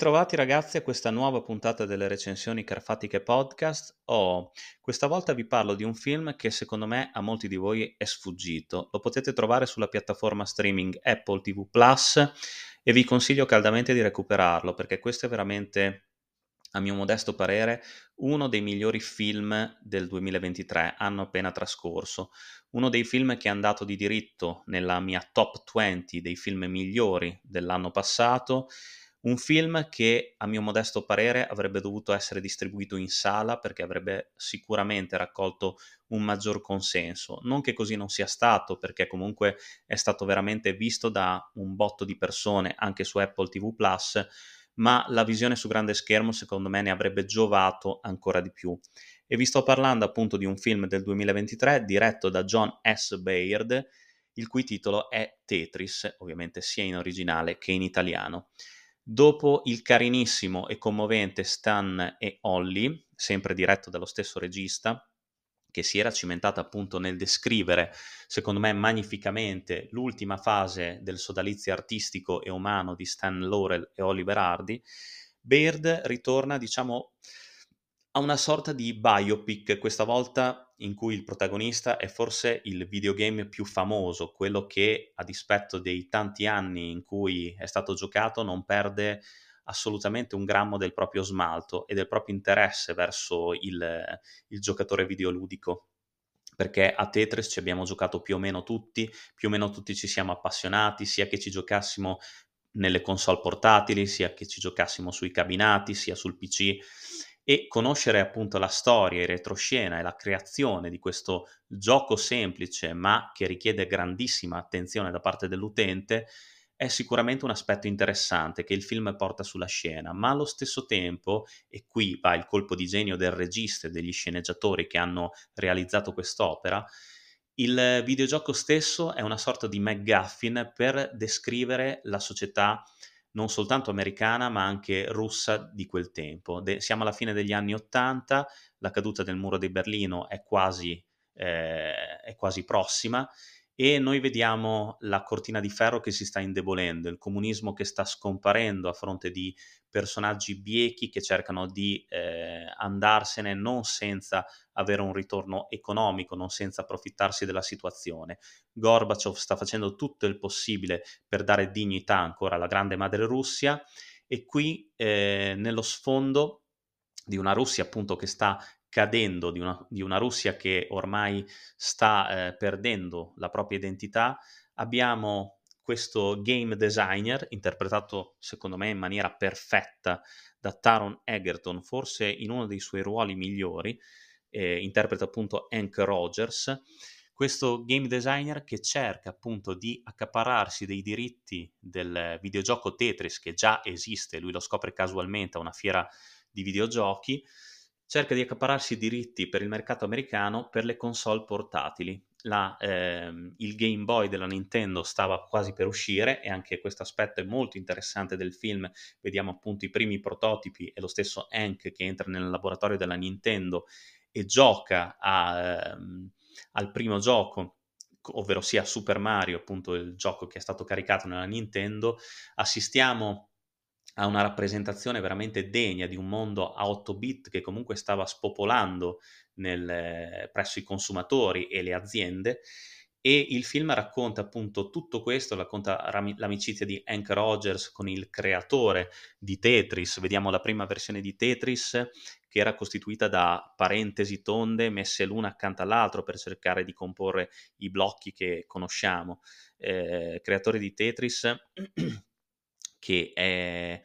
ritrovati ragazzi a questa nuova puntata delle recensioni Carfatiche Podcast. Oh, questa volta vi parlo di un film che secondo me a molti di voi è sfuggito. Lo potete trovare sulla piattaforma streaming Apple TV Plus e vi consiglio caldamente di recuperarlo perché questo è veramente a mio modesto parere, uno dei migliori film del 2023, anno appena trascorso. Uno dei film che è andato di diritto nella mia top 20 dei film migliori dell'anno passato. Un film che, a mio modesto parere, avrebbe dovuto essere distribuito in sala perché avrebbe sicuramente raccolto un maggior consenso. Non che così non sia stato, perché comunque è stato veramente visto da un botto di persone anche su Apple TV Plus ma la visione su grande schermo secondo me ne avrebbe giovato ancora di più. E vi sto parlando appunto di un film del 2023 diretto da John S. Baird, il cui titolo è Tetris, ovviamente sia in originale che in italiano. Dopo il carinissimo e commovente Stan e Ollie, sempre diretto dallo stesso regista, che si era cimentata appunto nel descrivere, secondo me magnificamente, l'ultima fase del sodalizio artistico e umano di Stan Laurel e Oliver Hardy, Baird ritorna, diciamo, a una sorta di biopic, questa volta in cui il protagonista è forse il videogame più famoso, quello che, a dispetto dei tanti anni in cui è stato giocato, non perde assolutamente un grammo del proprio smalto e del proprio interesse verso il, il giocatore videoludico. Perché a Tetris ci abbiamo giocato più o meno tutti, più o meno tutti ci siamo appassionati, sia che ci giocassimo nelle console portatili, sia che ci giocassimo sui cabinati, sia sul PC e conoscere appunto la storia, il retroscena e la creazione di questo gioco semplice ma che richiede grandissima attenzione da parte dell'utente è sicuramente un aspetto interessante che il film porta sulla scena, ma allo stesso tempo, e qui va il colpo di genio del regista e degli sceneggiatori che hanno realizzato quest'opera, il videogioco stesso è una sorta di McGuffin per descrivere la società non soltanto americana ma anche russa di quel tempo. De- siamo alla fine degli anni Ottanta, la caduta del muro di Berlino è quasi, eh, è quasi prossima e noi vediamo la cortina di ferro che si sta indebolendo, il comunismo che sta scomparendo a fronte di personaggi biechi che cercano di eh, andarsene non senza avere un ritorno economico, non senza approfittarsi della situazione. Gorbaciov sta facendo tutto il possibile per dare dignità ancora alla grande madre Russia e qui eh, nello sfondo di una Russia appunto che sta cadendo di una, di una Russia che ormai sta eh, perdendo la propria identità, abbiamo questo game designer interpretato secondo me in maniera perfetta da Taron Egerton, forse in uno dei suoi ruoli migliori, eh, interpreta appunto Hank Rogers, questo game designer che cerca appunto di accapararsi dei diritti del videogioco Tetris che già esiste, lui lo scopre casualmente a una fiera di videogiochi, cerca di accapararsi i diritti per il mercato americano per le console portatili. La, ehm, il Game Boy della Nintendo stava quasi per uscire e anche questo aspetto è molto interessante del film. Vediamo appunto i primi prototipi e lo stesso Hank che entra nel laboratorio della Nintendo e gioca a, ehm, al primo gioco ovvero sia Super Mario, appunto il gioco che è stato caricato nella Nintendo, assistiamo a una rappresentazione veramente degna di un mondo a 8 bit che comunque stava spopolando nel, presso i consumatori e le aziende e il film racconta appunto tutto questo, racconta l'amicizia di Hank Rogers con il creatore di Tetris, vediamo la prima versione di Tetris che era costituita da parentesi tonde messe l'una accanto all'altro per cercare di comporre i blocchi che conosciamo. Eh, creatore di Tetris che è,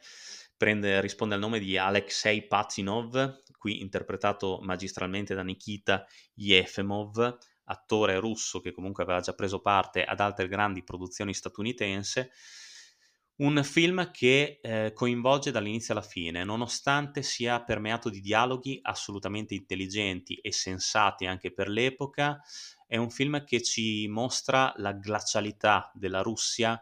prende, risponde al nome di Alexei Patsinov, qui interpretato magistralmente da Nikita Yefemov, attore russo che comunque aveva già preso parte ad altre grandi produzioni statunitense. Un film che eh, coinvolge dall'inizio alla fine, nonostante sia permeato di dialoghi assolutamente intelligenti e sensati anche per l'epoca, è un film che ci mostra la glacialità della Russia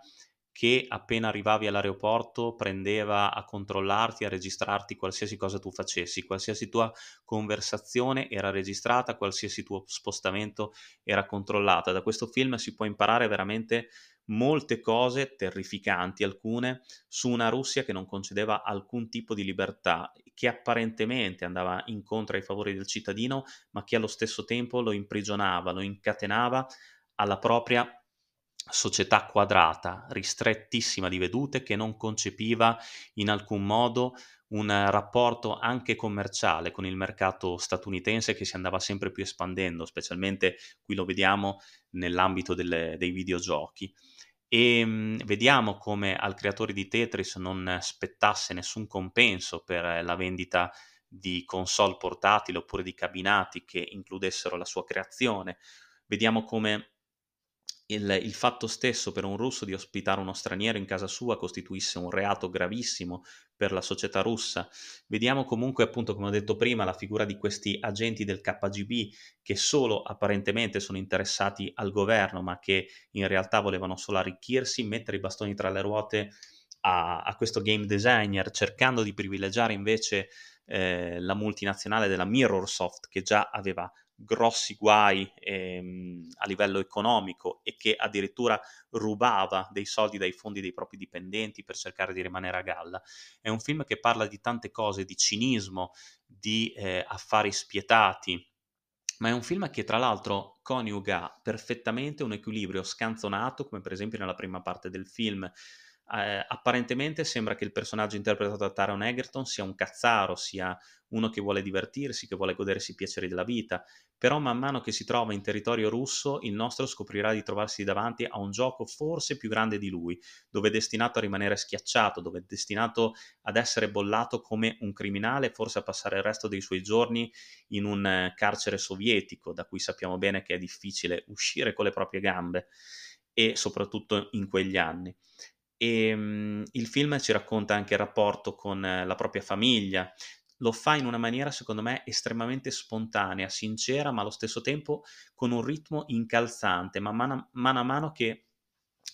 che appena arrivavi all'aeroporto prendeva a controllarti, a registrarti qualsiasi cosa tu facessi, qualsiasi tua conversazione era registrata, qualsiasi tuo spostamento era controllata. Da questo film si può imparare veramente molte cose terrificanti, alcune, su una Russia che non concedeva alcun tipo di libertà, che apparentemente andava incontro ai favori del cittadino, ma che allo stesso tempo lo imprigionava, lo incatenava alla propria società quadrata, ristrettissima di vedute, che non concepiva in alcun modo un rapporto anche commerciale con il mercato statunitense che si andava sempre più espandendo, specialmente qui lo vediamo nell'ambito delle, dei videogiochi. E mh, vediamo come al creatore di Tetris non spettasse nessun compenso per la vendita di console portatili oppure di cabinati che includessero la sua creazione. Vediamo come il, il, fatto stesso per un russo di ospitare uno straniero in casa sua costituisse un reato gravissimo per la società russa. Vediamo comunque, appunto, come ho detto prima, la figura di questi agenti del KGB che solo apparentemente sono interessati al governo, ma che in realtà volevano solo arricchirsi, mettere i bastoni tra le ruote a, a questo game designer, cercando di privilegiare invece eh, la multinazionale della Mirrorsoft che già aveva grossi guai ehm, a livello economico e che addirittura rubava dei soldi dai fondi dei propri dipendenti per cercare di rimanere a galla. È un film che parla di tante cose, di cinismo, di eh, affari spietati, ma è un film che tra l'altro coniuga perfettamente un equilibrio scanzonato, come per esempio nella prima parte del film, eh, apparentemente sembra che il personaggio interpretato da Taron Egerton sia un cazzaro, sia uno che vuole divertirsi, che vuole godersi i piaceri della vita, però man mano che si trova in territorio russo il nostro scoprirà di trovarsi davanti a un gioco forse più grande di lui, dove è destinato a rimanere schiacciato, dove è destinato ad essere bollato come un criminale, forse a passare il resto dei suoi giorni in un eh, carcere sovietico, da cui sappiamo bene che è difficile uscire con le proprie gambe e soprattutto in quegli anni. E um, il film ci racconta anche il rapporto con eh, la propria famiglia, lo fa in una maniera secondo me estremamente spontanea, sincera, ma allo stesso tempo con un ritmo incalzante, ma mano, mano a mano che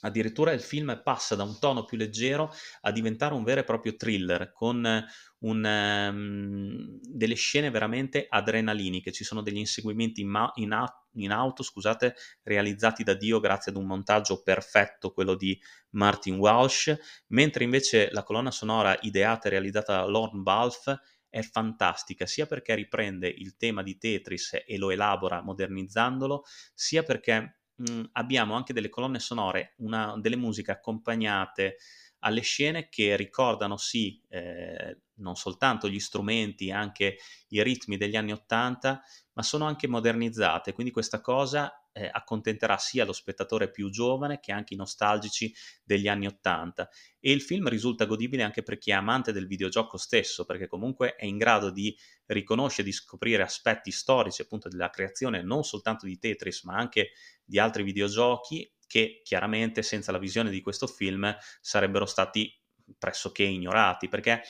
addirittura il film passa da un tono più leggero a diventare un vero e proprio thriller con un, um, delle scene veramente adrenaliniche, ci sono degli inseguimenti in, ma- in, a- in, auto, scusate, realizzati da Dio grazie ad un montaggio perfetto, quello di Martin Walsh, mentre invece la colonna sonora ideata e realizzata da Lorne Balfe è fantastica, sia perché riprende il tema di Tetris e lo elabora modernizzandolo, sia perché mh, abbiamo anche delle colonne sonore, una, delle musiche accompagnate alle scene che ricordano sì eh, non soltanto gli strumenti, anche i ritmi degli anni Ottanta, ma sono anche modernizzate, quindi questa cosa eh, accontenterà sia lo spettatore più giovane che anche i nostalgici degli anni Ottanta. E il film risulta godibile anche per chi è amante del videogioco stesso, perché comunque è in grado di riconoscere, di scoprire aspetti storici appunto della creazione non soltanto di Tetris, ma anche di altri videogiochi che chiaramente senza la visione di questo film sarebbero stati pressoché ignorati, perché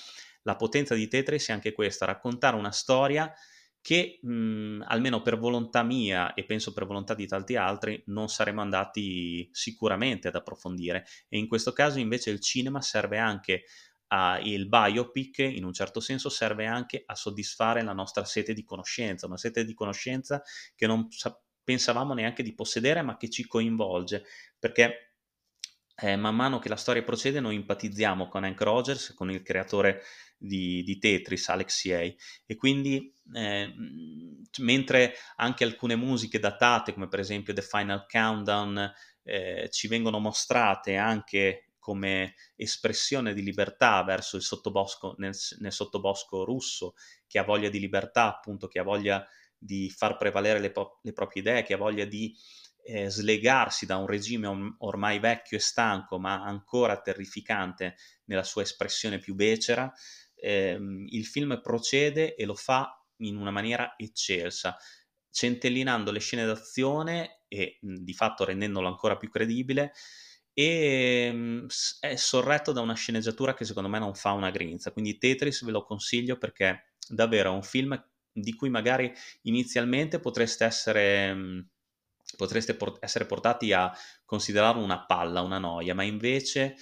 la potenza di Tetris è anche questa, raccontare una storia che mh, almeno per volontà mia e penso per volontà di tanti altri non saremmo andati sicuramente ad approfondire. E in questo caso invece il cinema serve anche a, il biopic in un certo senso serve anche a soddisfare la nostra sete di conoscenza, una sete di conoscenza che non sa- pensavamo neanche di possedere ma che ci coinvolge. Perché eh, man mano che la storia procede noi empatizziamo con Hank Rogers, con il creatore di, di Tetris, Alexei, e quindi eh, mentre anche alcune musiche datate, come per esempio The Final Countdown, eh, ci vengono mostrate anche come espressione di libertà verso il sottobosco, nel, nel sottobosco russo, che ha voglia di libertà, appunto, che ha voglia di far prevalere le, po- le proprie idee, che ha voglia di eh, slegarsi da un regime ormai vecchio e stanco, ma ancora terrificante nella sua espressione più becera, ehm, il film procede e lo fa in una maniera eccelsa, centellinando le scene d'azione e di fatto rendendolo ancora più credibile e mh, è sorretto da una sceneggiatura che secondo me non fa una grinza, quindi Tetris ve lo consiglio perché davvero è un film di cui magari inizialmente potreste essere mh, potreste por- essere portati a considerarlo una palla, una noia, ma invece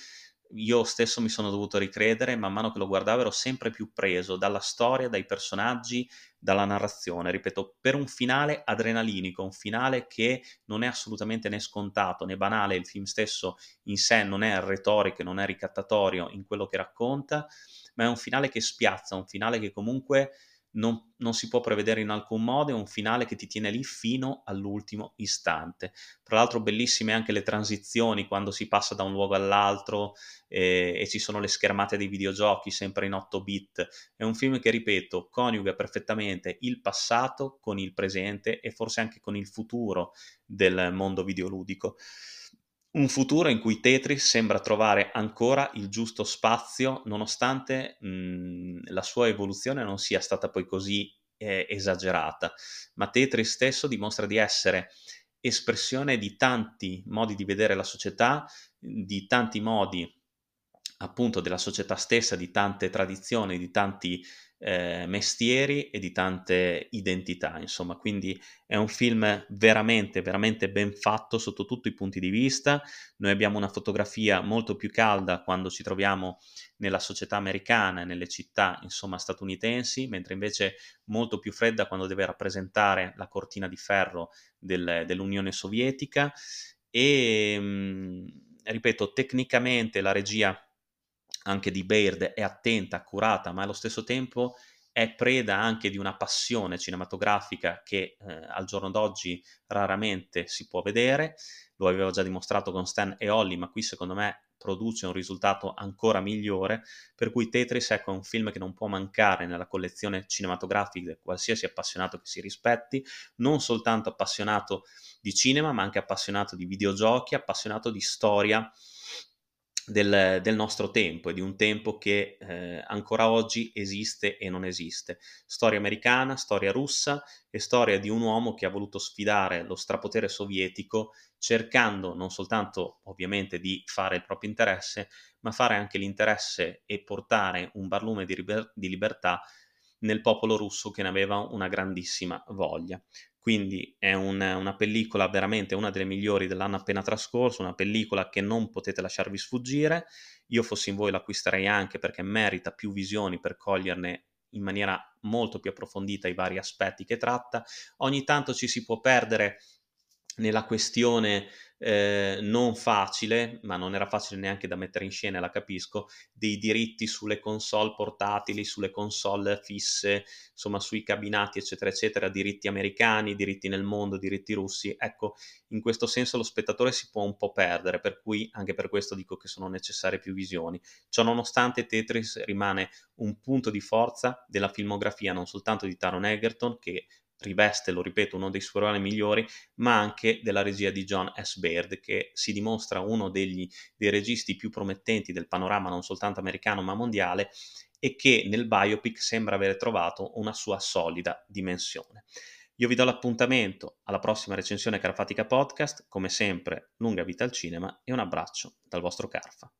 io stesso mi sono dovuto ricredere, man mano che lo guardavo ero sempre più preso dalla storia, dai personaggi, dalla narrazione, ripeto, per un finale adrenalinico, un finale che non è assolutamente né scontato né banale, il film stesso in sé non è retorico, non è ricattatorio in quello che racconta, ma è un finale che spiazza, un finale che comunque non, non, si può prevedere in alcun modo, è un finale che ti tiene lì fino all'ultimo istante. Tra l'altro bellissime anche le transizioni quando si passa da un luogo all'altro eh, e ci sono le schermate dei videogiochi sempre in 8 bit. È un film che, ripeto, coniuga perfettamente il passato con il presente e forse anche con il futuro del mondo videoludico un futuro in cui Tetris sembra trovare ancora il giusto spazio nonostante mh, la sua evoluzione non sia stata poi così eh, esagerata, ma Tetris stesso dimostra di essere espressione di tanti modi di vedere la società, di tanti modi appunto della società stessa, di tante tradizioni, di tanti eh, mestieri e di tante identità, insomma, quindi è un film veramente, veramente ben fatto sotto tutti i punti di vista. Noi abbiamo una fotografia molto più calda quando ci troviamo nella società americana, nelle città, insomma, statunitensi, mentre invece molto più fredda quando deve rappresentare la cortina di ferro del, dell'Unione Sovietica e, mh, mm, ripeto, tecnicamente la regia anche di Baird è attenta, accurata, ma allo stesso tempo è preda anche di una passione cinematografica che eh, al giorno d'oggi raramente si può vedere. Lo avevo già dimostrato con Stan e Holly, ma qui secondo me produce un risultato ancora migliore, per cui Tetris ecco, è un film che non può mancare nella collezione cinematografica di qualsiasi appassionato che si rispetti, non soltanto appassionato di cinema, ma anche appassionato di videogiochi, appassionato di storia del, del, nostro tempo e di un tempo che eh, ancora oggi esiste e non esiste. Storia americana, storia russa e storia di un uomo che ha voluto sfidare lo strapotere sovietico cercando non soltanto ovviamente di fare il proprio interesse, ma fare anche l'interesse e portare un barlume di, liber- di libertà nel popolo russo che ne aveva una grandissima voglia. Quindi è un, una pellicola veramente una delle migliori dell'anno appena trascorso, una pellicola che non potete lasciarvi sfuggire. Io fossi in voi l'acquisterei anche perché merita più visioni per coglierne in maniera molto più approfondita i vari aspetti che tratta. Ogni tanto ci si può perdere nella questione eh, non facile, ma non era facile neanche da mettere in scena, la capisco, dei diritti sulle console portatili, sulle console fisse, insomma sui cabinati, eccetera, eccetera, diritti americani, diritti nel mondo, diritti russi. Ecco, in questo senso lo spettatore si può un po' perdere, per cui anche per questo dico che sono necessarie più visioni. Ciò nonostante Tetris rimane un punto di forza della filmografia non soltanto di Taron Egerton, che riveste, lo ripeto, uno dei suoi ruoli migliori, ma anche della regia di John S. Baird, che si dimostra uno degli, dei registi più promettenti del panorama non soltanto americano ma mondiale e che nel biopic sembra aver trovato una sua solida dimensione. Io vi do l'appuntamento alla prossima recensione Carfatica Podcast, come sempre lunga vita al cinema e un abbraccio dal vostro Carfa.